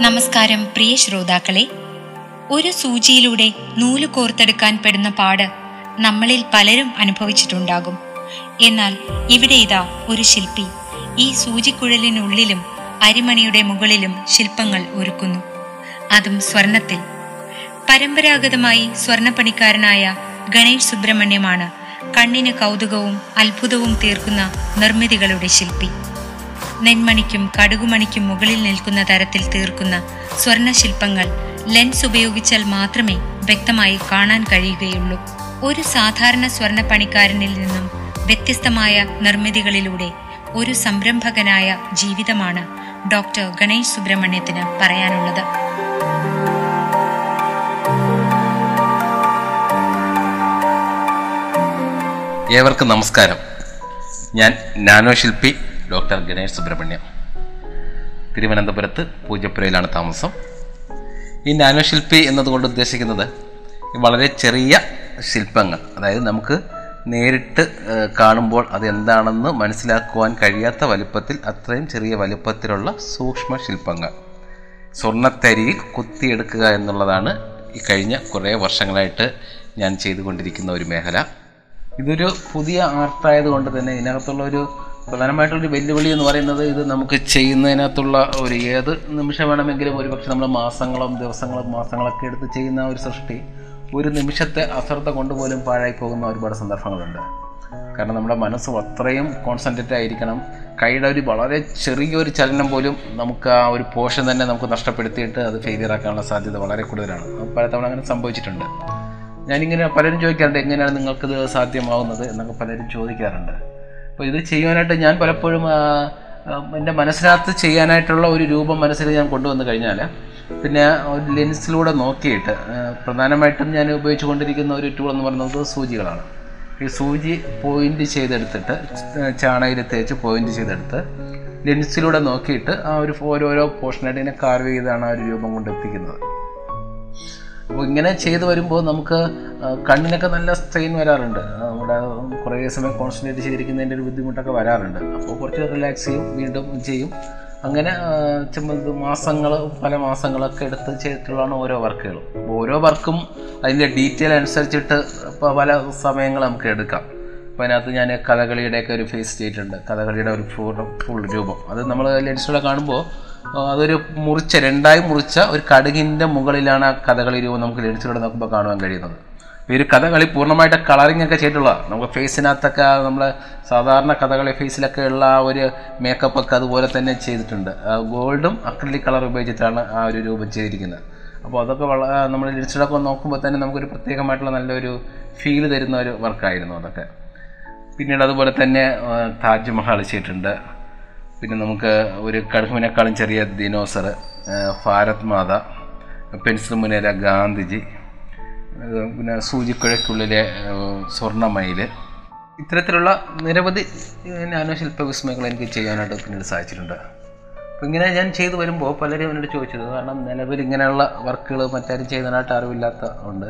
നമസ്കാരം പ്രിയ ശ്രോതാക്കളെ. ഒരു സൂചിയിലൂടെ നൂൽ കോർത്തെടുക്കാൻ പെടുന്ന പാട് നമ്മളിൽ പലരും അനുഭവിച്ചിട്ടുണ്ടാകും. എന്നാൽ ഇവിടെ ഇതാ ഒരു ശില്പി. ഈ സൂചിക്കുഴലിനുള്ളിലും അരിമണിയുടെ മുകളിലും ശില്പങ്ങൾ ഒരുക്കുന്നു. അതും സ്വർണത്തിൽ. പരമ്പരാഗതമായി സ്വർണപ്പണിക്കാരനായ ഗണേഷ് സുബ്രഹ്മണ്യമാണ് കണ്ണിന് കൗതുകവും അത്ഭുതവും തീർക്കുന്ന നിർമ്മിതികളുടെ ശില്പി. നെന്മണിക്കും കടുകുമണിക്കും മുകളിൽ നിൽക്കുന്ന തരത്തിൽ തീർക്കുന്ന സ്വർണശില്പങ്ങൾ ലെൻസ് ഉപയോഗിച്ചാൽ മാത്രമേ വ്യക്തമായി കാണാൻ കഴിയുകയുള്ളൂ. ഒരു സാധാരണ സ്വർണപ്പണിക്കാരനിൽ നിന്നും വ്യത്യസ്തമായ നിർമ്മിതികളിലൂടെ ഒരു സംരംഭകനായ ജീവിതമാണ് ഡോക്ടർ ഗണേഷ് സുബ്രഹ്മണ്യത്തിന് പറയാനുള്ളത്. ഏവർക്കും നമസ്കാരം. ഞാൻ നാനോ ശില്പി ഡോക്ടർ ഗണേഷ് സുബ്രഹ്മണ്യം. തിരുവനന്തപുരത്ത് പൂജപ്പുരയിലാണ് താമസം. ഈ നാനോ ശില്പി എന്നതുകൊണ്ട് ഉദ്ദേശിക്കുന്നത് വളരെ ചെറിയ ശില്പങ്ങൾ. അതായത് നമുക്ക് നേരിട്ട് കാണുമ്പോൾ അതെന്താണെന്ന് മനസ്സിലാക്കുവാൻ കഴിയാത്ത വലുപ്പത്തിൽ അത്രയും ചെറിയ വലുപ്പത്തിലുള്ള സൂക്ഷ്മ ശില്പങ്ങൾ. സ്വർണത്തരിയിൽ കുത്തിയെടുക്കുക എന്നുള്ളതാണ് ഈ കഴിഞ്ഞ കുറേ വർഷങ്ങളായിട്ട് ഞാൻ ചെയ്തുകൊണ്ടിരിക്കുന്ന ഒരു മേഖല. ഇതൊരു പുതിയ ആർട്ടായത് കൊണ്ട് തന്നെ ഇതിനകത്തുള്ള ഒരു പ്രധാനമായിട്ടുള്ളൊരു വെല്ലുവിളി എന്ന് പറയുന്നത് ഇത് നമുക്ക് ചെയ്യുന്നതിനകത്തുള്ള ഒരു ഏത് നിമിഷം വേണമെങ്കിലും ഒരുപക്ഷെ നമ്മൾ മാസങ്ങളും ദിവസങ്ങളും മാസങ്ങളൊക്കെ എടുത്ത് ചെയ്യുന്ന ഒരു സൃഷ്ടി ഒരു നിമിഷത്തെ അശ്രദ്ധ കൊണ്ടുപോലും പാഴായി പോകുന്ന ഒരുപാട് സന്ദർഭങ്ങളുണ്ട്. കാരണം നമ്മുടെ മനസ്സ് അത്രയും കോൺസെൻട്രേറ്റ് ആയിരിക്കണം. കൈയുടെ ഒരു വളരെ ചെറിയൊരു ചലനം പോലും നമുക്ക് ആ ഒരു പോഷൻ തന്നെ നമുക്ക് നഷ്ടപ്പെടുത്തിയിട്ട് അത് ഫെയിലിയർ ആക്കാനുള്ള സാധ്യത വളരെ കൂടുതലാണ്. പലതവണ അങ്ങനെ സംഭവിച്ചിട്ടുണ്ട്. ഞാനിങ്ങനെ പലരും ചോദിക്കാറുണ്ട് എങ്ങനെയാണ് നിങ്ങൾക്കിത് സാധ്യമാവുന്നത് എന്നൊക്കെ പലരും ചോദിക്കാറുണ്ട്. അപ്പോൾ ഇത് ചെയ്യുവാനായിട്ട് ഞാൻ പലപ്പോഴും എന്റെ മനസ്സിനകത്ത് ചെയ്യാനായിട്ടുള്ള ഒരു രൂപം മനസ്സിൽ ഞാൻ കൊണ്ടുവന്നു കഴിഞ്ഞാൽ പിന്നെ ഒരു ലെൻസിലൂടെ നോക്കിയിട്ട് പ്രധാനമായിട്ടും ഞാൻ ഉപയോഗിച്ചുകൊണ്ടിരിക്കുന്ന ഒരു ടൂൾ എന്ന് പറയുന്നത് സൂചികളാണ്. ഈ സൂചി പോയിന്റ് ചെയ്തെടുത്തിട്ട് ചാണയിൽ തേച്ച് പോയിന്റ് ചെയ്തെടുത്ത് ലെൻസിലൂടെ നോക്കിയിട്ട് ആ ഒരു ഓരോരോ പോർഷനായിട്ട് ഇതിനെ കാർവ് ചെയ്താണ് ആ ഒരു രൂപം കൊണ്ട് എത്തിക്കുന്നത്. അപ്പോൾ ഇങ്ങനെ ചെയ്തു വരുമ്പോൾ നമുക്ക് കണ്ണിനൊക്കെ നല്ല സ്ട്രെയിൻ വരാറുണ്ട്. നമ്മുടെ കുറേ സമയം കോൺസെൻട്രേറ്റ് ചെയ്തിരിക്കുന്നതിന്റെ ഒരു ബുദ്ധിമുട്ടൊക്കെ വരാറുണ്ട്. അപ്പോൾ കുറച്ച് റിലാക്സ് ചെയ്യും വീണ്ടും ചെയ്യും. അങ്ങനെ മാസങ്ങൾ പല മാസങ്ങളൊക്കെ എടുത്ത് ചെയ്തിട്ടുള്ളതാണ് ഓരോ വർക്കുകളും. അപ്പോൾ ഓരോ വർക്കും അതിന്റെ ഡീറ്റെയിൽ അനുസരിച്ചിട്ട് ഇപ്പോൾ പല സമയങ്ങൾ നമുക്ക് എടുക്കാം. അപ്പോൾ അതിനകത്ത് ഞാൻ കഥകളിയുടെയൊക്കെ ഒരു ഫേസ് ചെയ്തിട്ടുണ്ട്. കഥകളിയുടെ ഒരു ഫുൾ ഫുൾ രൂപം. അത് നമ്മൾ ലെൻസിലൂടെ കാണുമ്പോൾ അതൊരു മുറിച്ച രണ്ടായി മുറിച്ച ഒരു കടുകിന്റെ മുകളിലാണ് ആ കഥകളി രൂപം നമുക്ക് ലെൻസിലൂടെ നോക്കുമ്പോൾ കാണുവാൻ കഴിയുന്നത്. ഈ ഒരു കഥകളി പൂർണമായിട്ട് കളറിംഗ് ഒക്കെ ചെയ്തിട്ടുള്ള നമുക്ക് ഫേസിനകത്തൊക്കെ നമ്മൾ സാധാരണ കഥകളി ഫേസിലൊക്കെ ഉള്ള ആ ഒരു മേക്കപ്പ് ഒക്കെ അതുപോലെ തന്നെ ചെയ്തിട്ടുണ്ട്. ഗോൾഡും അക്രലിക് കളർ ഉപയോഗിച്ചിട്ടാണ് ആ ഒരു രൂപം ചെയ്തിരിക്കുന്നത്. അപ്പോൾ അതൊക്കെ വള നമ്മൾ ലിസ്റ്റിലൊക്കെ നോക്കുമ്പോൾ തന്നെ നമുക്കൊരു പ്രത്യേകമായിട്ടുള്ള നല്ലൊരു ഫീൽ തരുന്ന ഒരു വർക്കായിരുന്നു അതൊക്കെ. പിന്നീട് അതുപോലെ തന്നെ താജ്മഹൽ ചെയ്തിട്ടുണ്ട്. പിന്നെ നമുക്ക് ഒരു കടുകുമിനേക്കാളും ചെറിയ ദിനോസർ ഭാരത് മാത പെൻസിൽ മുനേര ഗാന്ധിജി പിന്നെ സൂചിക്കുഴയ്ക്കുള്ളിലെ സ്വർണമയിൽ ഇത്തരത്തിലുള്ള നിരവധി നാനോ വിസ്മയങ്ങൾ എനിക്ക് ചെയ്യാനായിട്ട് പിന്നീട് സാധിച്ചിട്ടുണ്ട്. അപ്പോൾ ഇങ്ങനെ ഞാൻ ചെയ്തു വരുമ്പോൾ പലരും എന്നോട് ചോദിച്ചത് കാരണം നിലവിൽ ഇങ്ങനെയുള്ള വർക്കുകൾ മറ്റാരും ചെയ്തതായിട്ട് അറിവില്ലാത്ത ഉണ്ട്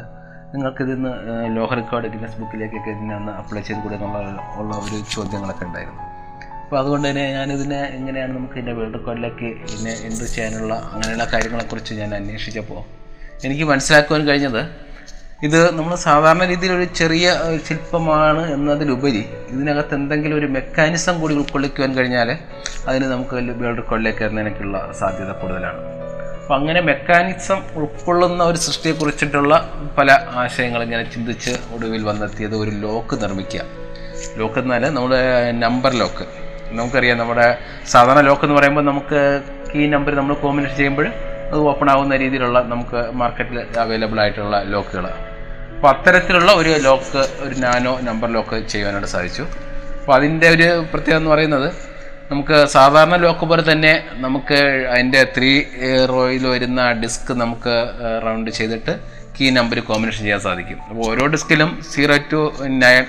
നിങ്ങൾക്കിതിന്ന് ലോഹ റെക്കോർഡ് ഗിന്നസ് ബുക്കിലേക്കൊക്കെ ഇതിനെ ഒന്ന് അപ്ലൈ ചെയ്ത് കൂടെ എന്നുള്ള ഉള്ള ഒരു ചോദ്യങ്ങളൊക്കെ ഉണ്ടായിരുന്നു. അപ്പോൾ അതുകൊണ്ട് തന്നെ ഞാനിതിനെ എങ്ങനെയാണ് നമുക്ക് ഇതിന്റെ വേൾഡ് റെക്കോർഡിലേക്ക് ഇതിനെ എൻട്രി ചെയ്യാനുള്ള അങ്ങനെയുള്ള കാര്യങ്ങളെക്കുറിച്ച് ഞാൻ അന്വേഷിച്ചപ്പോൾ എനിക്ക് മനസ്സിലാക്കുവാൻ കഴിഞ്ഞത് ഇത് നമ്മൾ സാധാരണ രീതിയിൽ ഒരു ചെറിയ ശില്പമാണ് എന്നതിലുപരി ഇതിനകത്ത് എന്തെങ്കിലും ഒരു മെക്കാനിസം കൂടി ഉൾക്കൊള്ളിക്കുവാൻ കഴിഞ്ഞാൽ അതിന് നമുക്ക് വേൾഡ് റെക്കോർഡിലേക്ക് വരുന്നതിനൊക്കെയുള്ള സാധ്യത കൂടുതലാണ്. അപ്പം അങ്ങനെ മെക്കാനിസം ഉൾക്കൊള്ളുന്ന ഒരു സൃഷ്ടിയെക്കുറിച്ചിട്ടുള്ള പല ആശയങ്ങൾ ഇങ്ങനെ ചിന്തിച്ച് ഒടുവിൽ വന്നെത്തിയത് ഒരു ലോക്ക് നിർമ്മിക്കുക. ലോക്ക് എന്നാൽ നമ്മുടെ നമ്പർ ലോക്ക് നമുക്കറിയാം നമ്മുടെ സാധാരണ ലോക്ക് എന്ന് പറയുമ്പോൾ നമുക്ക് കീ നമ്പർ നമ്മൾ കോമ്പിനേഷൻ ചെയ്യുമ്പോൾ അത് ഓപ്പൺ ആവുന്ന രീതിയിലുള്ള നമുക്ക് മാർക്കറ്റിൽ അവൈലബിൾ ആയിട്ടുള്ള ലോക്കുകൾ അപ്പോൾ അത്തരത്തിലുള്ള ഒരു ലോക്ക് ഒരു നാനോ നമ്പർ ലോക്ക് ചെയ്യാനായിട്ട് സാധിച്ചു. അപ്പോൾ അതിന്റെ ഒരു പ്രത്യേകത എന്ന് പറയുന്നത് നമുക്ക് സാധാരണ ലോക്ക് പോലെ തന്നെ നമുക്ക് അതിന്റെ ത്രീ റോയിൽ വരുന്ന ഡിസ്ക് നമുക്ക് റൗണ്ട് ചെയ്തിട്ട് കീ നമ്പർ കോമ്പിനേഷൻ ചെയ്യാൻ സാധിക്കും. അപ്പോൾ ഓരോ ഡിസ്കിലും സീറോ ടു നയൻ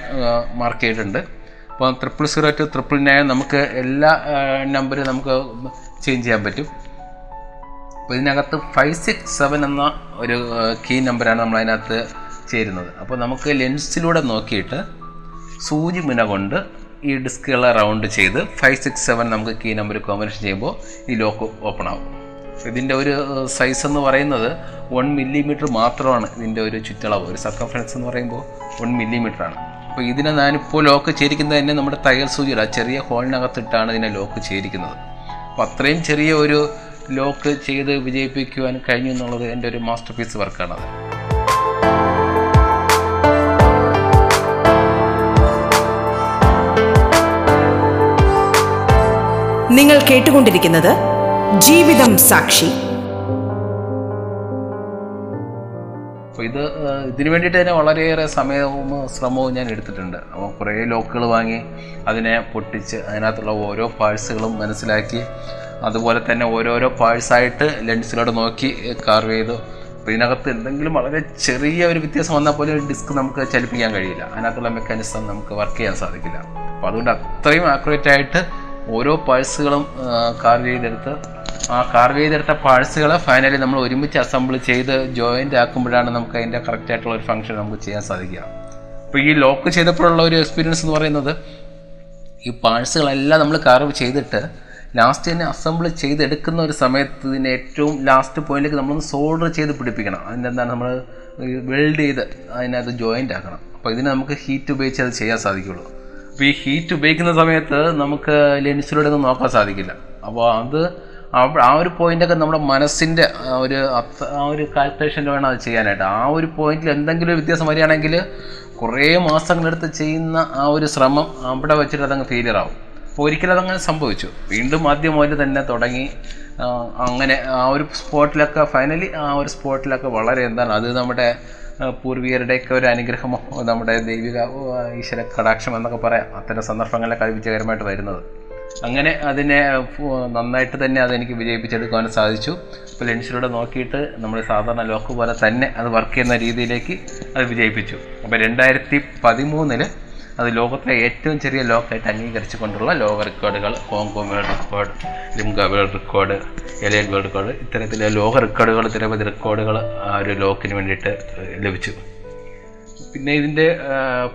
മാർക്ക് ചെയ്തിട്ടുണ്ട്. അപ്പോൾ triple zero to triple nine നമുക്ക് എല്ലാ നമ്പറും നമുക്ക് ചേഞ്ച് ചെയ്യാൻ പറ്റും. അപ്പോൾ ഇതിനകത്ത് ഫൈവ് സിക്സ് സെവൻ എന്ന ഒരു കീ നമ്പറാണ് നമ്മൾ അതിനകത്ത് ചേരുന്നത്. അപ്പോൾ നമുക്ക് ലെൻസിലൂടെ നോക്കിയിട്ട് സൂചി മുന കൊണ്ട് ഈ ഡിസ്കുകളെ റൗണ്ട് ചെയ്ത് ഫൈവ് സിക്സ് സെവൻ നമുക്ക് കീ നമ്പർ കോമ്പിനേഷൻ ചെയ്യുമ്പോൾ ഈ ലോക്ക് ഓപ്പൺ ആവും. ഇതിന്റെ ഒരു സൈസ് എന്ന് പറയുന്നത് വൺ മില്ലിമീറ്റർ മാത്രമാണ് ഇതിന്റെ ഒരു ചുറ്റളവ്. ഒരു സർക്കംഫറൻസ് എന്ന് പറയുമ്പോൾ വൺ മില്ലിമീറ്റർ ആണ്. അപ്പോൾ ഇതിനെ ഞാനിപ്പോൾ ലോക്ക് ചെയ്തിരിക്കുന്നത് തന്നെ നമ്മുടെ തയ്യൽ സൂചിയുടെ ആ ചെറിയ ഹോളിനകത്തിട്ടാണ് ഇതിനെ ലോക്ക് ചെയ്തിരിക്കുന്നത്. അപ്പോൾ അത്രയും ചെറിയ ഒരു ലോക്ക് ചെയ്ത് വിജയിപ്പിക്കുവാൻ കഴിഞ്ഞു എന്നുള്ളത് എന്റെ ഒരു മാസ്റ്റർ പീസ് വർക്കാണത് നിങ്ങൾ കേട്ടുകൊണ്ടിരിക്കുന്നത് ജീവിതം സാക്ഷി. ഇത് ഇതിന് വേണ്ടിയിട്ട് തന്നെ വളരെയേറെ സമയവും ശ്രമവും ഞാൻ എടുത്തിട്ടുണ്ട്. അപ്പോൾ കുറേ ലോക്കുകൾ വാങ്ങി അതിനെ പൊട്ടിച്ച് അതിനകത്തുള്ള ഓരോ പാഴ്സുകളും മനസ്സിലാക്കി അതുപോലെ തന്നെ ഓരോരോ പാഴ്സായിട്ട് ലെൻസിലോട് നോക്കി കാർവ് ചെയ്തു. അപ്പോൾ ഇതിനകത്ത് എന്തെങ്കിലും വളരെ ചെറിയ ഒരു വ്യത്യാസം വന്നാൽ പോലും ഡിസ്ക് നമുക്ക് ചലിപ്പിക്കാൻ കഴിയില്ല. അതിനകത്തുള്ള മെക്കാനിസം നമുക്ക് വർക്ക് ചെയ്യാൻ സാധിക്കില്ല. അപ്പോൾ അതുകൊണ്ട് അത്രയും ആക്യുറേറ്റ് ആയിട്ട് ഓരോ പാഴ്സുകളും കാർവ് ചെയ്തെടുത്ത് ആ കാർവ് ചെയ്തെടുത്ത പാഴ്സുകൾ ഫൈനലി നമ്മൾ ഒരുമിച്ച് അസംബിൾ ചെയ്ത് ജോയിന്റ് ആക്കുമ്പോഴാണ് നമുക്ക് അതിന്റെ കറക്റ്റായിട്ടുള്ള ഒരു ഫംഗ്ഷൻ നമുക്ക് ചെയ്യാൻ സാധിക്കുക. അപ്പോൾ ഈ ലോക്ക് ചെയ്തപ്പോഴുള്ള ഒരു എക്സ്പീരിയൻസ് എന്ന് പറയുന്നത് ഈ പാഴ്സുകളെല്ലാം നമ്മൾ കാർവ് ചെയ്തിട്ട് ലാസ്റ്റ് തന്നെ അസംബിൾ ചെയ്തെടുക്കുന്ന ഒരു സമയത്ത് ഇതിന് ഏറ്റവും ലാസ്റ്റ് പോയിന്റിലേക്ക് നമ്മളൊന്ന് സോൾഡർ ചെയ്ത് പിടിപ്പിക്കണം. അതിന്റെ എന്താണ് നമ്മൾ വെൽഡ് ചെയ്ത് അതിനകത്ത് ജോയിന്റ് ആക്കണം. അപ്പോൾ ഇതിനെ നമുക്ക് ഹീറ്റ് ഉപയോഗിച്ച് അത് ചെയ്യാൻ സാധിക്കുള്ളൂ. അപ്പോൾ ഈ ഹീറ്റ് ഉപയോഗിക്കുന്ന സമയത്ത് നമുക്ക് ലെൻസിലൂടെ ഒന്നും നോക്കാൻ സാധിക്കില്ല. അപ്പോൾ അത് ആ ഒരു പോയിന്റൊക്കെ നമ്മുടെ മനസ്സിന്റെ ഒരു ആ ഒരു കാൽക്കുലേഷനിൽ വേണം അത് ചെയ്യാനായിട്ട്. ആ ഒരു പോയിന്റിൽ എന്തെങ്കിലും ഒരു വ്യത്യാസം വരികയാണെങ്കിൽ കുറേ മാസങ്ങളെടുത്ത് ചെയ്യുന്ന ആ ഒരു ശ്രമം അവിടെ വെച്ചിട്ട് അതങ്ങ് ഫെയിലിയർ ആവും. അപ്പോൾ ഒരിക്കലും അതങ്ങനെ സംഭവിച്ചു. വീണ്ടും ആദ്യം മുതൽ തന്നെ തുടങ്ങി അങ്ങനെ ആ ഒരു സ്പോട്ടിലൊക്കെ ഫൈനലി ആ ഒരു സ്പോട്ടിലൊക്കെ വളരെ എന്താണ് അത് നമ്മുടെ പൂർവികരുടെയൊക്കെ ഒരു അനുഗ്രഹമോ നമ്മുടെ ദൈവിക ഈശ്വര കടാക്ഷം എന്നൊക്കെ പറയാം. അത്തരം സന്ദർഭങ്ങളിലൊക്കെ അത് വിജയകരമായിട്ട് വരുന്നത്. അങ്ങനെ അതിനെ നന്നായിട്ട് തന്നെ അതെനിക്ക് വിജയിപ്പിച്ചെടുക്കാൻ സാധിച്ചു. അപ്പോൾ ലെൻസിലൂടെ നോക്കിയിട്ട് നമ്മൾ സാധാരണ ലോക്ക് പോലെ തന്നെ അത് വർക്ക് ചെയ്യുന്ന രീതിയിലേക്ക് അത് വിജയിപ്പിച്ചു. അപ്പോൾ രണ്ടായിരത്തി പതിമൂന്നിൽ അത് ലോകത്തിലെ ഏറ്റവും ചെറിയ ലോക്കായിട്ട് അംഗീകരിച്ചു കൊണ്ടുള്ള ലോക റെക്കോർഡുകൾ Hong Kong world record Limca world record എലിയൻ world record ഇത്തരത്തിലെ ലോക റെക്കോർഡുകൾ നിരവധി റെക്കോർഡുകൾ ആ ഒരു ലോക്കിന് വേണ്ടിയിട്ട് ലഭിച്ചു. പിന്നെ ഇതിന്റെ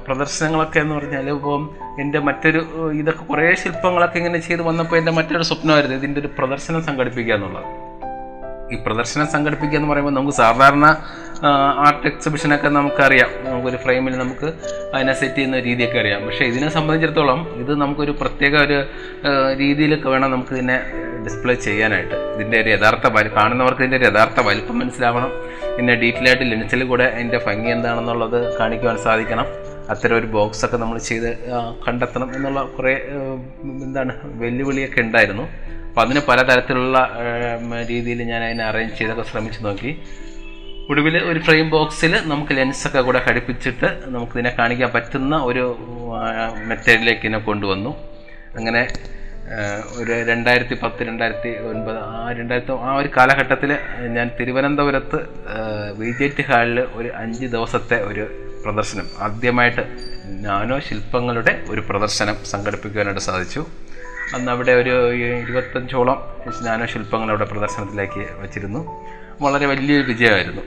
പ്രദർശനങ്ങളൊക്കെ എന്ന് പറഞ്ഞാൽ ഇപ്പം എന്റെ മറ്റൊരു ഇതൊക്കെ കുറേ ശില്പങ്ങളൊക്കെ ഇങ്ങനെ ചെയ്ത് വന്നപ്പോൾ എന്റെ മറ്റൊരു സ്വപ്നമായിരുന്നു ഇതിന്റെ ഒരു പ്രദർശനം സംഘടിപ്പിക്കുക എന്നുള്ളത്. ഈ പ്രദർശനം സംഘടിപ്പിക്കുക എന്ന് പറയുമ്പോൾ നമുക്ക് സാധാരണ ആർട്ട് എക്സിബിഷനൊക്കെ നമുക്കറിയാം. നമുക്കൊരു ഫ്രെയിമിൽ നമുക്ക് അതിനെ സെറ്റ് ചെയ്യുന്ന രീതിയൊക്കെ അറിയാം. പക്ഷേ ഇതിനെ സംബന്ധിച്ചിടത്തോളം ഇത് നമുക്കൊരു പ്രത്യേക ഒരു രീതിയിലൊക്കെ വേണം നമുക്ക് ഇതിനെ ഡിസ്പ്ലേ ചെയ്യാനായിട്ട്. ഇതിന്റെ ഒരു യഥാർത്ഥ വലി കാണുന്നവർക്ക് ഇതിന്റെ ഒരു യഥാർത്ഥ വലിപ്പം മനസ്സിലാവണം. പിന്നെ ഡീറ്റെയിൽ ആയിട്ട് ലെൻസിൽ കൂടെ അതിന്റെ ഭംഗി എന്താണെന്നുള്ളത് കാണിക്കുവാൻ സാധിക്കണം. അത്തരം ഒരു ബോക്സൊക്കെ നമ്മൾ ചെയ്ത് കണ്ടെത്തണം എന്നുള്ള കുറേ എന്താണ് വെല്ലുവിളിയൊക്കെ ഉണ്ടായിരുന്നു. അപ്പോൾ അതിന് പലതരത്തിലുള്ള രീതിയിൽ ഞാൻ അതിനെ അറേഞ്ച് ചെയ്തൊക്കെ ശ്രമിച്ചു നോക്കി. ഒടുവിൽ ഒരു ഫ്രെയിം ബോക്സിൽ നമുക്ക് ലെൻസൊക്കെ കൂടെ ഘടിപ്പിച്ചിട്ട് നമുക്കിതിനെ കാണിക്കാൻ പറ്റുന്ന ഒരു മെത്തേഡിലേക്ക് ഇതിനെ കൊണ്ടുവന്നു. അങ്ങനെ ഒരു രണ്ടായിരത്തി പത്ത് രണ്ടായിരത്തി ഒൻപത് ആ രണ്ടായിരത്തി ആ ഒരു കാലഘട്ടത്തിൽ ഞാൻ തിരുവനന്തപുരത്ത് വി ജെ ടി ഹാളിൽ ഒരു അഞ്ച് ദിവസത്തെ ഒരു പ്രദർശനം. ആദ്യമായിട്ട് നാനോ ശില്പങ്ങളുടെ ഒരു പ്രദർശനം സംഘടിപ്പിക്കുവാനായിട്ട് സാധിച്ചു. അന്ന് അവിടെ ഒരു ഇരുപത്തഞ്ചോളം നാനോ ശില്പങ്ങൾ അവിടെ പ്രദർശനത്തിലേക്ക് വച്ചിരുന്നു. വളരെ വലിയൊരു വിജയമായിരുന്നു.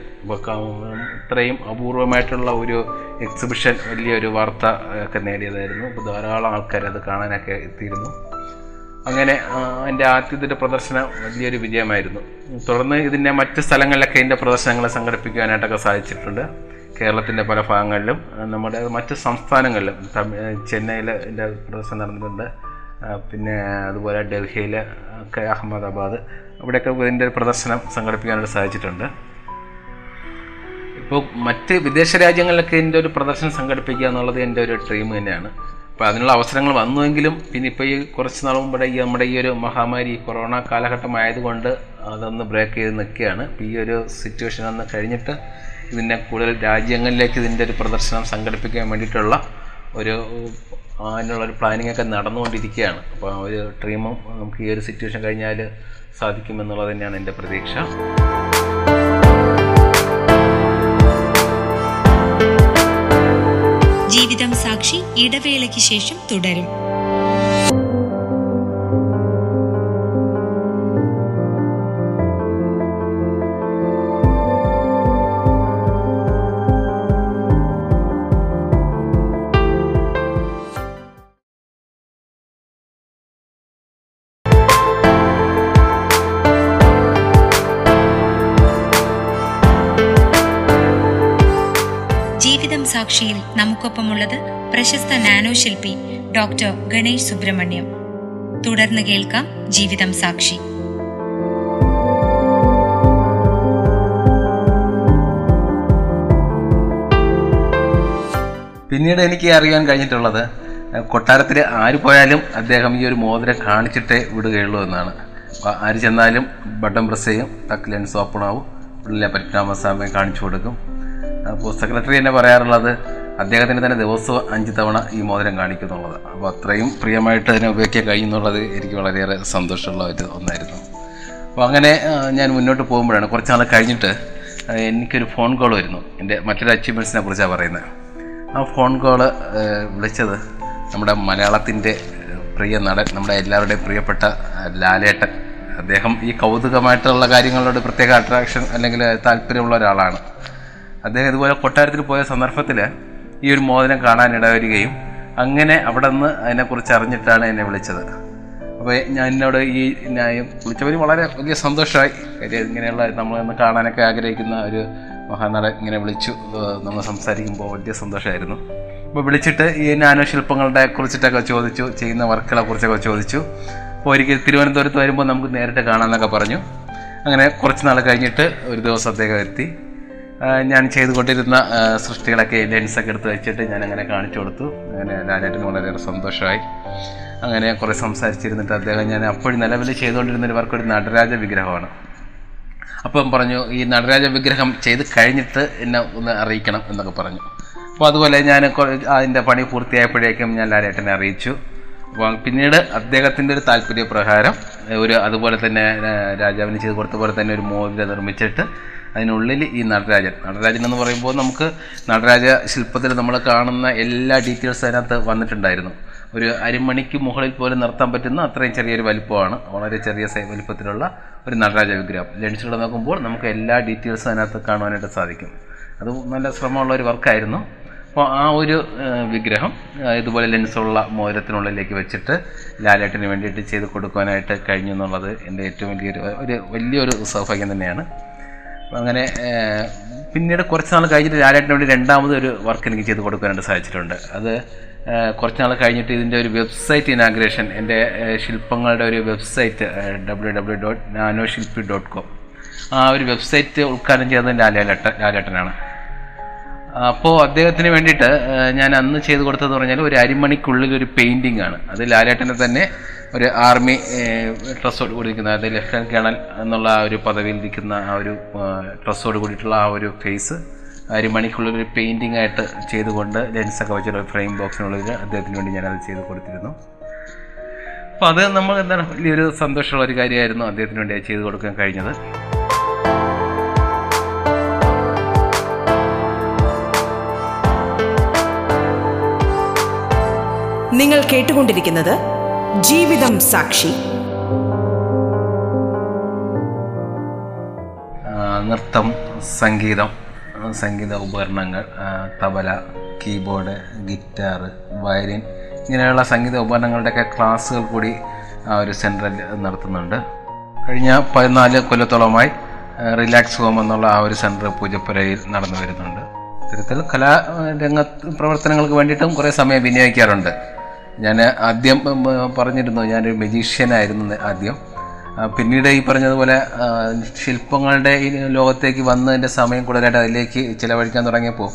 ഇത്രയും അപൂർവമായിട്ടുള്ള ഒരു എക്സിബിഷൻ വലിയൊരു വാർത്ത ഒക്കെ നേടിയതായിരുന്നു. അപ്പോൾ ധാരാളം ആൾക്കാർ അത് കാണാനൊക്കെ എത്തിയിരുന്നു. അങ്ങനെ എന്റെ ആദ്യത്തെ പ്രദർശനം വലിയൊരു വിജയമായിരുന്നു. തുടർന്ന് ഇതിന്റെ മറ്റ് സ്ഥലങ്ങളിലൊക്കെ ഇതിന്റെ പ്രദർശനങ്ങൾ സംഘടിപ്പിക്കുവാനായിട്ടൊക്കെ സാധിച്ചിട്ടുണ്ട്. കേരളത്തിന്റെ പല ഭാഗങ്ങളിലും നമ്മുടെ മറ്റ് സംസ്ഥാനങ്ങളിലും. തമിഴ് ചെന്നൈയിൽ ഇതിന്റെ പ്രദർശനം നടന്നിട്ടുണ്ട്. പിന്നെ അതുപോലെ ഡൽഹിയിൽ ഒക്കെ അഹമ്മദാബാദ് ഇവിടെയൊക്കെ ഇതിന്റെ പ്രദർശനം സംഘടിപ്പിക്കാനായിട്ട് സാധിച്ചിട്ടുണ്ട്. ഇപ്പോൾ മറ്റ് വിദേശ രാജ്യങ്ങളിലൊക്കെ ഇതിന്റെ ഒരു പ്രദർശനം സംഘടിപ്പിക്കുക എന്നുള്ളത് എന്റെ ഒരു ഡ്രീം തന്നെയാണ്. അപ്പോൾ അതിനുള്ള അവസരങ്ങൾ വന്നുവെങ്കിലും പിന്നെ ഇപ്പോൾ ഈ കുറച്ച് നാൾ മുമ്പ് ഈ നമ്മുടെ ഈ ഒരു മഹാമാരി കൊറോണ കാലഘട്ടമായതുകൊണ്ട് അതൊന്ന് ബ്രേക്ക് ചെയ്ത് നിൽക്കുകയാണ്. ഈ ഒരു സിറ്റുവേഷൻ ഒന്ന് കഴിഞ്ഞിട്ട് ഇതിനെ കൂടുതൽ രാജ്യങ്ങളിലേക്ക് ഇതിന്റെ ഒരു പ്രദർശനം സംഘടിപ്പിക്കാൻ വേണ്ടിയിട്ടുള്ള ഒരു അതിനുള്ള ഒരു പ്ലാനിംഗ് ഒക്കെ നടന്നുകൊണ്ടിരിക്കുകയാണ്. അപ്പോൾ ഒരു ഡ്രീമും നമുക്ക് ഈ ഒരു സിറ്റുവേഷൻ കഴിഞ്ഞാൽ സാധിക്കുമെന്നുള്ളത് തന്നെയാണ് എന്റെ പ്രതീക്ഷ. ജീവിതം സാക്ഷി ഇടവേളയ്ക്ക് ശേഷം തുടരും. ജീവിതം സാക്ഷിയിൽ നമുക്കൊപ്പമുള്ളത് പ്രശസ്ത നാനോ ശില്പി ഡോക്ടർ ഗണേഷ് സുബ്രഹ്മണ്യം. തുടർന്ന് കേൾക്കാം ജീവിതം സാക്ഷി. പിന്നീട് എനിക്ക് അറിയാൻ കഴിഞ്ഞിട്ടുള്ളത് കൊട്ടാരത്തിൽ ആര് പോയാലും അദ്ദേഹം ഈ ഒരു മോതിരം കാണിച്ചിട്ടേ വിടുകയുള്ളൂ എന്നാണ്. ആര് ചെന്നാലും ബട്ടൺ പ്രസ് ചെയ്യും തക്കിലൻസ് ഓപ്പൺ ആവും ഉള്ളിലെ പരിക്രാമസ്വാമിയെ കാണിച്ചു കൊടുക്കും. അപ്പോൾ സെക്രട്ടറി തന്നെ പറയാറുള്ളത് അദ്ദേഹത്തിന് തന്നെ ദിവസവും അഞ്ച് തവണ ഈ മോതിരം കാണിക്കുന്നുള്ളത്. അപ്പോൾ അത്രയും പ്രിയമായിട്ട് അതിനെ ഉപയോഗിക്കാൻ കഴിയുന്നുള്ളത് എനിക്ക് വളരെയേറെ സന്തോഷമുള്ള ഒരു ഒന്നായിരുന്നു. അപ്പോൾ അങ്ങനെ ഞാൻ മുന്നോട്ട് പോകുമ്പോഴാണ് കുറച്ച് നാൾ കഴിഞ്ഞിട്ട് എനിക്കൊരു ഫോൺ കോൾ വരുന്നു. എന്റെ മറ്റൊരു അച്ചീവ്മെന്റ്സിനെ കുറിച്ചാണ് പറയുന്നത്. ആ ഫോൺ കോൾ വിളിച്ചത് നമ്മുടെ മലയാളത്തിന്റെ പ്രിയ നടൻ നമ്മുടെ എല്ലാവരുടെയും പ്രിയപ്പെട്ട ലാലേട്ടൻ. അദ്ദേഹം ഈ കൗതുകമായിട്ടുള്ള കാര്യങ്ങളോട് പ്രത്യേക അട്രാക്ഷൻ അല്ലെങ്കിൽ താല്പര്യമുള്ള ഒരാളാണ്. അദ്ദേഹം ഇതുപോലെ കൊട്ടാരത്തിൽ പോയ സന്ദർഭത്തിൽ ഈ ഒരു മോതിരം കാണാൻ ഇടവരികയും അങ്ങനെ അവിടെ നിന്ന് അതിനെക്കുറിച്ച് അറിഞ്ഞിട്ടാണ് എന്നെ വിളിച്ചത്. അപ്പോൾ ഞാൻ എന്നോട് ഈ ന്യായം വിളിച്ചവർ വളരെ വലിയ സന്തോഷമായി. കാര്യം ഇങ്ങനെയുള്ള നമ്മളൊന്ന് കാണാനൊക്കെ ആഗ്രഹിക്കുന്ന ഒരു മഹാനടൻ ഇങ്ങനെ വിളിച്ചു. നമ്മൾ സംസാരിക്കുമ്പോൾ വലിയ സന്തോഷമായിരുന്നു. അപ്പോൾ വിളിച്ചിട്ട് ഈ നാനോ ശില്പങ്ങളുടെ കുറിച്ചിട്ടൊക്കെ ചോദിച്ചു ചെയ്യുന്ന വർക്കുകളെ കുറിച്ചൊക്കെ ചോദിച്ചു. അപ്പോൾ ഒരിക്കൽ തിരുവനന്തപുരത്ത് വരുമ്പോൾ നമുക്ക് നേരിട്ട് കാണാമെന്നൊക്കെ പറഞ്ഞു. അങ്ങനെ കുറച്ച് നാൾ കഴിഞ്ഞിട്ട് ഒരു ദിവസം എത്തി. ഞാൻ ചെയ്തുകൊണ്ടിരുന്ന കൊണ്ടിരുന്ന സൃഷ്ടികളൊക്കെ ലെൻസൊക്കെ എടുത്ത് വെച്ചിട്ട് ഞാൻ അങ്ങനെ കാണിച്ചു കൊടുത്തു. അങ്ങനെ ലാലേട്ടന് വളരെയേറെ സന്തോഷമായി. അങ്ങനെ കുറേ സംസാരിച്ചിരുന്നിട്ട് അദ്ദേഹം ഞാൻ അപ്പോഴും നിലവിൽ ചെയ്തുകൊണ്ടിരുന്ന ഒരു വർക്ക് ഒരു നടരാജ വിഗ്രഹമാണ്. അപ്പം പറഞ്ഞു ഈ നടരാജ വിഗ്രഹം ചെയ്ത് കഴിഞ്ഞിട്ട് എന്നെ ഒന്ന് അറിയിക്കണം എന്നൊക്കെ പറഞ്ഞു. അപ്പോൾ അതുപോലെ ഞാൻ അതിന്റെ പണി പൂർത്തിയായപ്പോഴേക്കും ഞാൻ ലാലേട്ടനെ അറിയിച്ചു. അപ്പോൾ പിന്നീട് അദ്ദേഹത്തിന്റെ ഒരു താല്പര്യപ്രകാരം ഒരു അതുപോലെ തന്നെ രാജാവിന് ചെയ്ത് കൊടുത്ത പോലെ തന്നെ ഒരു മോതിരം നിർമ്മിച്ചിട്ട് അതിനുള്ളിൽ ഈ നടരാജൻ. നടരാജൻ എന്ന് പറയുമ്പോൾ നമുക്ക് നടരാജ ശില്പത്തിൽ നമ്മൾ കാണുന്ന എല്ലാ ഡീറ്റെയിൽസ് അതിനകത്ത് വന്നിട്ടുണ്ടായിരുന്നു. ഒരു അരിമണിക്ക് മുകളിൽ പോലും നിർത്താൻ പറ്റുന്ന അത്രയും ചെറിയൊരു വലിപ്പമാണ്. വളരെ ചെറിയ വലിപ്പത്തിലുള്ള ഒരു നടരാജ വിഗ്രഹം. ലെൻസിലൂടെ നോക്കുമ്പോൾ നമുക്ക് എല്ലാ ഡീറ്റെയിൽസും അതിനകത്ത് കാണുവാനായിട്ട് സാധിക്കും. അത് നല്ല ശ്രമമുള്ള ഒരു വർക്കായിരുന്നു അപ്പോൾ ആ ഒരു വിഗ്രഹം ഇതുപോലെ ലെൻസുള്ള മോതിരത്തിനുള്ളിലേക്ക് വെച്ചിട്ട് ലാലേട്ടന് വേണ്ടിയിട്ട് ചെയ്ത് കൊടുക്കുവാനായിട്ട് കഴിഞ്ഞു എന്നുള്ളത് എന്റെ ഏറ്റവും വലിയൊരു ഒരു വലിയൊരു സൗഭാഗ്യം തന്നെയാണ്. അങ്ങനെ പിന്നീട് കുറച്ച് നാൾ കഴിഞ്ഞിട്ട് ലാലേട്ടന് വേണ്ടി രണ്ടാമത് ഒരു വർക്ക് എനിക്ക് ചെയ്ത് കൊടുക്കാനായിട്ട് സാധിച്ചിട്ടുണ്ട്. അത് കുറച്ച് നാൾ കഴിഞ്ഞിട്ട് ഇതിന്റെ ഒരു വെബ്സൈറ്റ് ഇനാഗ്രേഷൻ എന്റെ ശില്പങ്ങളുടെ ഒരു website W W dot nano ശില്പി ഡോട്ട് കോം ആ ഒരു വെബ്സൈറ്റ് ഉദ്ഘാടനം ചെയ്തത് ലാലേട്ട ലാലേട്ടനാണ്. അപ്പോൾ അദ്ദേഹത്തിന് വേണ്ടിയിട്ട് ഞാൻ അന്ന് ചെയ്ത് കൊടുത്തതെന്ന് പറഞ്ഞാൽ ഒരു അരിമണിക്കുള്ളിൽ ഒരു പെയിന്റിംഗ് ആണ്. അത് ലാലേട്ടനെ തന്നെ ഒരു ആർമി ഡ്രസ്സോട് കൂടിയിരിക്കുന്ന അതായത് ലെഫ്റ്റനന്റ് കേണൽ എന്നുള്ള ആ ഒരു പദവിയിൽ ഇരിക്കുന്ന ആ ഒരു ഡ്രസ്സോട് കൂടിയിട്ടുള്ള ആ ഒരു ഫേസ് അരിമണിക്കുള്ളിൽ ഒരു പെയിന്റിംഗ് ആയിട്ട് ചെയ്തുകൊണ്ട് ലെൻസൊക്കെ വെച്ചിട്ട് ഫ്രെയിം ബോക്സിനുള്ളിൽ അദ്ദേഹത്തിന് വേണ്ടി ഞാനത് ചെയ്ത് കൊടുത്തിരുന്നു. അപ്പോൾ അത് നമ്മൾ എന്താണ് വലിയൊരു സന്തോഷമുള്ള ഒരു കാര്യമായിരുന്നു അദ്ദേഹത്തിന് വേണ്ടി ചെയ്ത് കൊടുക്കാൻ കഴിഞ്ഞത്. നിങ്ങൾ കേട്ടുകൊണ്ടിരിക്കുന്നത് ജീവിതം സാക്ഷി. നൃത്തം സംഗീതം സംഗീത ഉപകരണങ്ങൾ തബല കീബോർഡ് ഗിറ്റാർ വയലിൻ ഇങ്ങനെയുള്ള സംഗീത ഉപകരണങ്ങളുടെയൊക്കെ ക്ലാസ്സുകൾ കൂടി ഒരു സെന്ററിൽ നടത്തുന്നുണ്ട്. കഴിഞ്ഞ പതിനാല് കൊല്ലത്തോളമായി റിലാക്സ് ഹോം എന്നുള്ള ആ ഒരു സെന്റർ പൂജപ്പുരയിൽ നടന്നു വരുന്നുണ്ട്. ഇത്തരത്തിൽ കലാ രംഗ പ്രവർത്തനങ്ങൾക്ക് വേണ്ടിയിട്ടും കുറേ സമയം വിനിയോഗിക്കാറുണ്ട്. ഞാൻ ആദ്യം പറഞ്ഞിരുന്നു ഞാനൊരു മെജീഷ്യനായിരുന്നു ആദ്യം. പിന്നീട് ഈ പറഞ്ഞതുപോലെ ശില്പങ്ങളുടെ ഈ ലോകത്തേക്ക് വന്നതിന്റെ സമയം കൂടുതലായിട്ട് അതിലേക്ക് ചിലവഴിക്കാൻ തുടങ്ങിയപ്പോൾ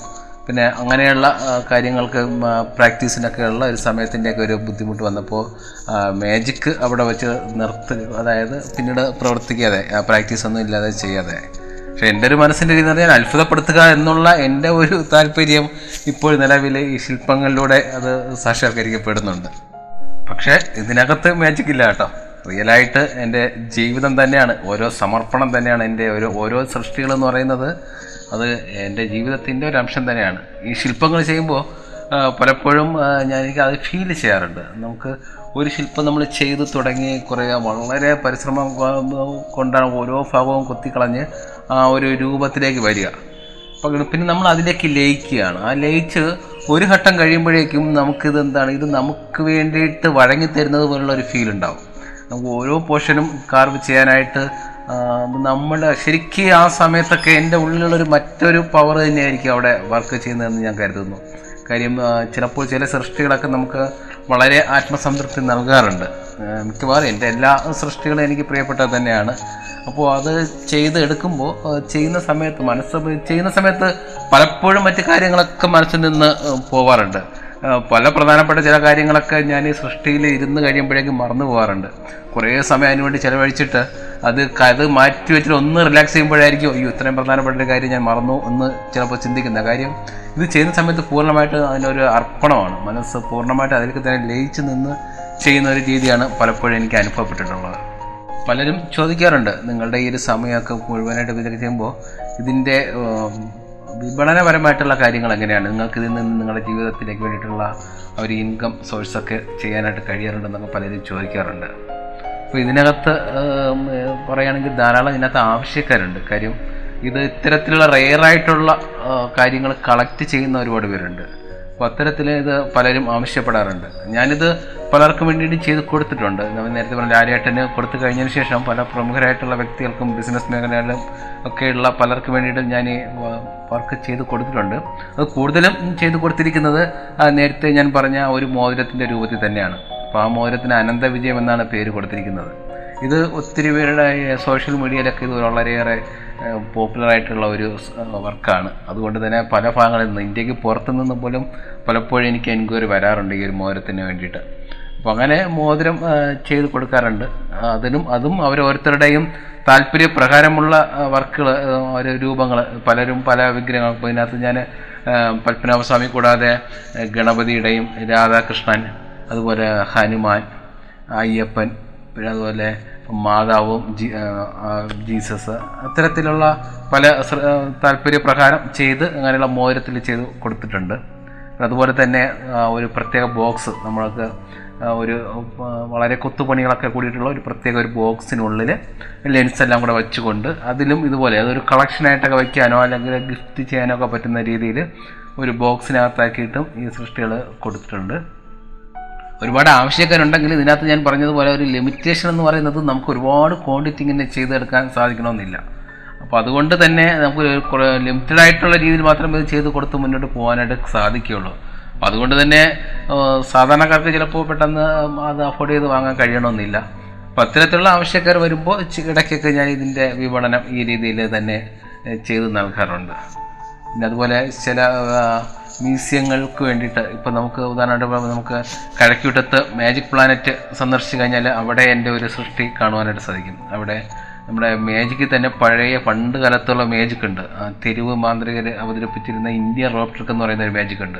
പിന്നെ അങ്ങനെയുള്ള കാര്യങ്ങൾക്ക് പ്രാക്ടീസിനൊക്കെ ഉള്ള ഒരു സമയത്തിന്റെയൊക്കെ ഒരു ബുദ്ധിമുട്ട് വന്നപ്പോൾ മാജിക്ക് അവിടെ വെച്ച് നിർത്തി അതായത് പിന്നീട് പ്രവർത്തിക്കാതെ പ്രാക്ടീസ് ഒന്നും ഇല്ലാതെ ചെയ്യാതെ. പക്ഷെ എന്റെ ഒരു മനസ്സിന്റെ രീതി എന്ന് പറഞ്ഞാൽ അത്ഭുതപ്പെടുത്തുക എന്നുള്ള എന്റെ ഒരു താല്പര്യം ഇപ്പോൾ നിലവിൽ ഈ ശില്പങ്ങളിലൂടെ അത് സാക്ഷാത്കരിക്കപ്പെടുന്നുണ്ട്. പക്ഷേ ഇതിനകത്ത് മാജിക് ഇല്ല കേട്ടോ. റിയലായിട്ട് എന്റെ ജീവിതം തന്നെയാണ് ഓരോ സമർപ്പണം തന്നെയാണ് എന്റെ ഓരോ ഓരോ സൃഷ്ടികളെന്ന് പറയുന്നത് അത് എന്റെ ജീവിതത്തിന്റെ ഒരു അംശം തന്നെയാണ്. ഈ ശില്പങ്ങൾ ചെയ്യുമ്പോൾ പലപ്പോഴും ഞാൻ എനിക്ക് അത് ഫീൽ ചെയ്യാറുണ്ട്. നമുക്ക് ഒരു ശില്പം നമ്മൾ ചെയ്ത് തുടങ്ങി കുറേ വളരെ പരിശ്രമം കൊണ്ടാണ് ഓരോ ഭാഗവും കൊത്തിക്കളഞ്ഞ് ആ ഒരു രൂപത്തിലേക്ക് വരിക. പിന്നെ നമ്മൾ അതിലേക്ക് ലയിക്കുകയാണ്. ആ ലയിച്ച് ഒരു ഘട്ടം കഴിയുമ്പോഴേക്കും നമുക്കിത് എന്താണ്? ഇത് നമുക്ക് വേണ്ടിയിട്ട് വഴങ്ങി തരുന്നത് പോലുള്ള ഒരു ഫീൽ ഉണ്ടാവും. നമുക്ക് ഓരോ പോർഷനും കാർവ് ചെയ്യാനായിട്ട് നമ്മുടെ ശരിക്കും ആ സമയത്തൊക്കെ എന്റെ ഉള്ളിലുള്ളൊരു മറ്റൊരു പവർ തന്നെയായിരിക്കും അവിടെ വർക്ക് ചെയ്യുന്നതെന്ന് ഞാൻ കരുതുന്നു. കാര്യം ചിലപ്പോൾ ചില സൃഷ്ടികളൊക്കെ നമുക്ക് വളരെ ആത്മസംതൃപ്തി നൽകാറുണ്ട്. മിക്കവാറും എന്റെ എല്ലാ സൃഷ്ടികളും എനിക്ക് പ്രിയപ്പെട്ടത് തന്നെയാണ്. അപ്പോൾ അത് ചെയ്ത് എടുക്കുമ്പോൾ ചെയ്യുന്ന സമയത്ത് മനസ്സ് ചെയ്യുന്ന സമയത്ത് പലപ്പോഴും മറ്റു കാര്യങ്ങളൊക്കെ മനസ്സിൽ നിന്ന് പോവാറുണ്ട്. പല പ്രധാനപ്പെട്ട ചില കാര്യങ്ങളൊക്കെ ഞാൻ ഈ സൃഷ്ടിയിൽ ഇരുന്ന് കഴിയുമ്പോഴേക്കും മറന്നു പോകാറുണ്ട്. കുറേ സമയം അതിന് വേണ്ടി ചിലവഴിച്ചിട്ട് അത് അത് മാറ്റി വെച്ചിട്ട് ഒന്ന് റിലാക്സ് ചെയ്യുമ്പോഴായിരിക്കും അയ്യോ ഇത്രയും പ്രധാനപ്പെട്ട ഒരു കാര്യം ഞാൻ മറന്നു എന്ന് ചിലപ്പോൾ ചിന്തിക്കുന്ന കാര്യം. ഇത് ചെയ്യുന്ന സമയത്ത് പൂർണമായിട്ട് അതിനൊരു അർപ്പണമാണ്. മനസ്സ് പൂർണമായിട്ട് അതിലേക്ക് തന്നെ ലയിച്ച് നിന്ന് ചെയ്യുന്ന ഒരു രീതിയാണ് പലപ്പോഴും എനിക്ക് അനുഭവപ്പെട്ടിട്ടുള്ളത്. പലരും ചോദിക്കാറുണ്ട് നിങ്ങളുടെ ഈ ഒരു സമയമൊക്കെ മുഴുവനായിട്ട് വിതരണം ചെയ്യുമ്പോൾ ഇതിന്റെ വിപണനപരമായിട്ടുള്ള കാര്യങ്ങൾ എങ്ങനെയാണ്? നിങ്ങൾക്ക് ഇതിൽ നിന്ന് നിങ്ങളുടെ ജീവിതത്തിലേക്ക് വേണ്ടിയിട്ടുള്ള ഒരു ഇൻകം സോഴ്സൊക്കെ ചെയ്യാനായിട്ട് കഴിയാറുണ്ടെന്നൊക്കെ പലരും ചോദിക്കാറുണ്ട്. അപ്പോൾ ഇതിനകത്ത് പറയുകയാണെങ്കിൽ ധാരാളം ഇതിനകത്ത് ആവശ്യക്കാരുണ്ട്. കാര്യം ഇത് ഇത്തരത്തിലുള്ള റെയറായിട്ടുള്ള കാര്യങ്ങൾ കളക്ട് ചെയ്യുന്ന ഒരുപാട് പേരുണ്ട്. അപ്പോൾ അത്തരത്തിൽ ഇത് പലരും ആവശ്യപ്പെടാറുണ്ട്. ഞാനിത് പലർക്കും വേണ്ടിയിട്ട് ചെയ്ത് കൊടുത്തിട്ടുണ്ട്. നമ്മൾ നേരത്തെ പറഞ്ഞ ലാലേട്ടന് കൊടുത്തു കഴിഞ്ഞതിന് ശേഷം പല പ്രമുഖരായിട്ടുള്ള വ്യക്തികൾക്കും ബിസിനസ് മേഖലകളിലും ഒക്കെയുള്ള പലർക്കും വേണ്ടിയിട്ട് ഞാൻ വർക്ക് ചെയ്ത് കൊടുത്തിട്ടുണ്ട്. അത് കൂടുതലും ചെയ്ത് കൊടുത്തിരിക്കുന്നത് നേരത്തെ ഞാൻ പറഞ്ഞ ഒരു മോതിരത്തിന്റെ രൂപത്തിൽ തന്നെയാണ്. അപ്പോൾ ആ മോതിരത്തിന് അനന്ത വിജയം എന്നാണ് പേര് കൊടുത്തിരിക്കുന്നത്. ഇത് ഒത്തിരി പേരുടെ സോഷ്യൽ മീഡിയയിലൊക്കെ ഇത് വളരെയേറെ പോപ്പുലറായിട്ടുള്ള ഒരു വർക്കാണ്. അതുകൊണ്ട് തന്നെ പല ഭാഗങ്ങളിൽ നിന്ന് ഇന്ത്യയ്ക്ക് പുറത്തു നിന്ന് പോലും പലപ്പോഴും എനിക്ക് എൻക്വയറി വരാറുണ്ട് ഈ ഒരു മോതിരത്തിന് വേണ്ടിയിട്ട്. അപ്പോൾ അങ്ങനെ മോതിരം ചെയ്ത് കൊടുക്കാറുണ്ട്. അതിനും അതും അവരോരുത്തരുടെയും താല്പര്യപ്രകാരമുള്ള വർക്കുകൾ ഓരോ രൂപങ്ങൾ പലരും പല വിഗ്രഹങ്ങൾ ഇപ്പോൾ ഇതിനകത്ത് ഞാൻ പത്മനാഭസ്വാമി കൂടാതെ ഗണപതിയുടെയും രാധാകൃഷ്ണൻ അതുപോലെ ഹനുമാൻ അയ്യപ്പൻ പിന്നെ അതുപോലെ മാതാവും ജീസസ്. അത്തരത്തിലുള്ള പല താല്പര്യപ്രകാരം ചെയ്ത് അങ്ങനെയുള്ള മോതിരത്തിൽ ചെയ്ത് കൊടുത്തിട്ടുണ്ട്. അതുപോലെ തന്നെ ഒരു പ്രത്യേക ബോക്സ് നമ്മൾക്ക് ഒരു വളരെ കൊത്തുപണികളൊക്കെ കൂടിയിട്ടുള്ള ഒരു പ്രത്യേക ഒരു ബോക്സിനുള്ളിൽ ലെൻസ് എല്ലാം കൂടെ വെച്ചുകൊണ്ട് അതിലും ഇതുപോലെ അതൊരു കളക്ഷനായിട്ടൊക്കെ വയ്ക്കാനോ അല്ലെങ്കിൽ ഗിഫ്റ്റ് ചെയ്യാനോ ഒക്കെ പറ്റുന്ന രീതിയിൽ ഒരു ബോക്സിനകത്താക്കിയിട്ടും ഈ സൃഷ്ടികൾ കൊടുത്തിട്ടുണ്ട്. ഒരുപാട് ആവശ്യക്കാരുണ്ടെങ്കിൽ ഇതിനകത്ത് ഞാൻ പറഞ്ഞതുപോലെ ഒരു ലിമിറ്റേഷൻ എന്ന് പറയുന്നത് നമുക്ക് ഒരുപാട് ക്വാണ്ടിറ്റി ഇങ്ങനെ ചെയ്തെടുക്കാൻ സാധിക്കണമെന്നില്ല. അപ്പോൾ അതുകൊണ്ട് തന്നെ നമുക്ക് ലിമിറ്റഡ് ആയിട്ടുള്ള രീതിയിൽ മാത്രമേ ഇത് ചെയ്ത് കൊടുത്ത് മുന്നോട്ട് പോകാനായിട്ട് സാധിക്കുകയുള്ളൂ. അപ്പോൾ അതുകൊണ്ട് തന്നെ സാധാരണക്കാർക്ക് ചിലപ്പോൾ പെട്ടെന്ന് അത് അഫോർഡ് ചെയ്ത് വാങ്ങാൻ കഴിയണമെന്നില്ല. അപ്പോൾ അത്തരത്തിലുള്ള ആവശ്യക്കാർ വരുമ്പോൾ ഇടയ്ക്കൊക്കെ ഞാൻ ഇതിന്റെ വിപണനം ഈ രീതിയിൽ തന്നെ ചെയ്ത് നൽകാറുണ്ട്. പിന്നെ അതുപോലെ ചില മ്യൂസിയങ്ങൾക്ക് വേണ്ടിയിട്ട് ഇപ്പം നമുക്ക് ഉദാഹരണമായിട്ട് നമുക്ക് കഴക്കൂട്ടത്ത് മാജിക് പ്ലാനറ്റ് സന്ദർശിച്ചു കഴിഞ്ഞാൽ അവിടെ എന്റെ ഒരു സൃഷ്ടി കാണുവാനായിട്ട് സാധിക്കും. അവിടെ നമ്മുടെ മാജിക്കിൽ തന്നെ പഴയ പണ്ട് കാലത്തുള്ള മാജിക് ഉണ്ട്. തെരുവ് മാന്ത്രികർ അവതരിപ്പിച്ചിരുന്ന ഇന്ത്യൻ റോപ്പ് ട്രിക്ക് എന്ന് പറയുന്ന ഒരു മാജിക് ഉണ്ട്.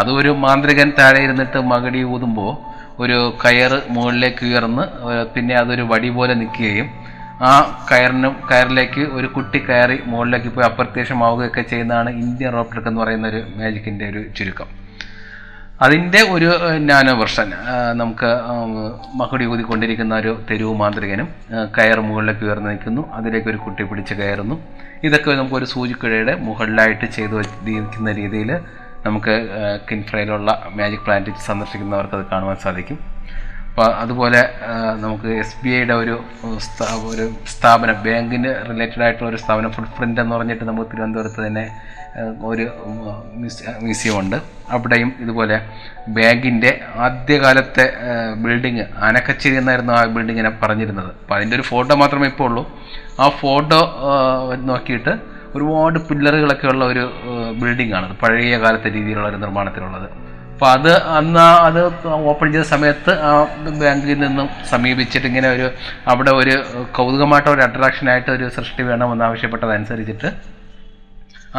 അത് ഒരു മാന്ത്രികൻ താഴെ ഇരുന്നിട്ട് മകടി ഊതുമ്പോൾ ഒരു കയറ് മുകളിലേക്ക് ഉയർന്ന് പിന്നെ അതൊരു വടി പോലെ നിൽക്കുകയും ആ കയറിനും കയറിലേക്ക് ഒരു കുട്ടി കയറി മുകളിലേക്ക് പോയി അപ്രത്യക്ഷമാവുകയൊക്കെ ചെയ്യുന്നതാണ് ഇന്ത്യൻ റോപ്പ് ട്രിക്ക് എന്ന് പറയുന്ന ഒരു മാജിക്കിന്റെ ഒരു ചുരുക്കം. അതിന്റെ ഒരു നാനോ വെർഷൻ നമുക്ക് മകുടി ഊതിക്കൊണ്ടിരിക്കുന്ന ഒരു തെരുവ് മാന്ത്രികനും കയർ മുകളിലേക്ക് ഉയർന്നു നിൽക്കുന്നു. അതിലേക്ക് ഒരു കുട്ടി പിടിച്ച് കയറുന്നു. ഇതൊക്കെ നമുക്ക് ഒരു സൂചിക്കുഴയുടെ മുകളിലായിട്ട് ചെയ്തു വച്ചിരിക്കുന്ന രീതിയിൽ നമുക്ക് കിൻഫ്രയിലുള്ള മാജിക് പ്ലാന്റ് സന്ദർശിക്കുന്നവർക്ക് അത് കാണുവാൻ സാധിക്കും. അപ്പോൾ അതുപോലെ നമുക്ക് എസ് ബി ഐയുടെ ഒരു ഒരു സ്ഥാപനം ബാങ്കിന് റിലേറ്റഡ് ആയിട്ടുള്ള ഒരു സ്ഥാപനം ഫുഡ് പ്രിന്റ് എന്ന് പറഞ്ഞിട്ട് നമുക്ക് തിരുവനന്തപുരത്ത് തന്നെ ഒരു മ്യൂസിയം ഉണ്ട്. അവിടെയും ഇതുപോലെ ബാങ്കിന്റെ ആദ്യകാലത്തെ ബിൽഡിങ് ആനക്കച്ചേരി എന്നായിരുന്നു ആ ബിൽഡിങ്ങിനെ പറഞ്ഞിരുന്നത്. അപ്പോൾ അതിന്റെ ഒരു ഫോട്ടോ മാത്രമേ ഇപ്പോൾ ഉള്ളൂ. ആ ഫോട്ടോ നോക്കിയിട്ട് ഒരുപാട് പില്ലറുകളൊക്കെ ഉള്ള ഒരു ബിൽഡിംഗ് ആണ്. പഴയ കാലത്തെ രീതിയിലുള്ള ഒരു നിർമ്മാണത്തിലുള്ളത് അപ്പോൾ അത് അന്ന് അത് ഓപ്പൺ ചെയ്ത സമയത്ത് ആ ബാങ്കിൽ നിന്നും സമീപിച്ചിട്ട് ഇങ്ങനെ ഒരു അവിടെ ഒരു കൗതുകമായിട്ട് ഒരു അട്രാക്ഷനായിട്ട് ഒരു സൃഷ്ടി വേണമെന്ന് ആവശ്യപ്പെട്ടതനുസരിച്ചിട്ട്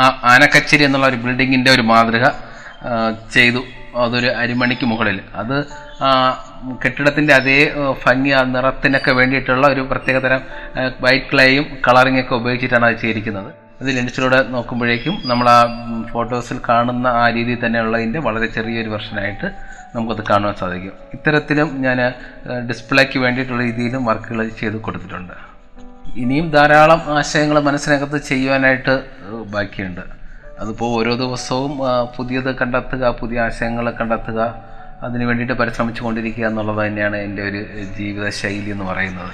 ആ ആനക്കച്ചേരി എന്നുള്ള ഒരു ബിൽഡിങ്ങിന്റെ ഒരു മാതൃക ചെയ്തു. അതൊരു അരിമണിക്ക് മുകളിൽ. അത് കെട്ടിടത്തിന്റെ അതേ ഭംഗി ആ നിറത്തിനൊക്കെ വേണ്ടിയിട്ടുള്ള ഒരു പ്രത്യേകതരം വൈറ്റ് ക്ലേയും കളറിംഗ് ഒക്കെ ഉപയോഗിച്ചിട്ടാണ് അത് ചെയ്തിരിക്കുന്നത്. അത് ലെൻസിലൂടെ നോക്കുമ്പോഴേക്കും നമ്മൾ ആ ഫോട്ടോസിൽ കാണുന്ന ആ രീതിയിൽ തന്നെയുള്ളതിന്റെ വളരെ ചെറിയൊരു വെർഷനായിട്ട് നമുക്കത് കാണുവാൻ സാധിക്കും. ഇത്തരത്തിലും ഞാൻ ഡിസ്പ്ലേക്ക് വേണ്ടിയിട്ടുള്ള രീതിയിലും വർക്കുകൾ ചെയ്ത് കൊടുത്തിട്ടുണ്ട്. ഇനിയും ധാരാളം ആശയങ്ങൾ മനസ്സിനകത്ത് ചെയ്യുവാനായിട്ട് ബാക്കിയുണ്ട്. അതിപ്പോൾ ഓരോ ദിവസവും പുതിയത് കണ്ടെത്തുക പുതിയ ആശയങ്ങൾ കണ്ടെത്തുക അതിനു വേണ്ടിയിട്ട് പരിശ്രമിച്ചു കൊണ്ടിരിക്കുക എന്നുള്ളത് തന്നെയാണ് എന്റെ ഒരു ജീവിത ശൈലി എന്ന് പറയുന്നത്.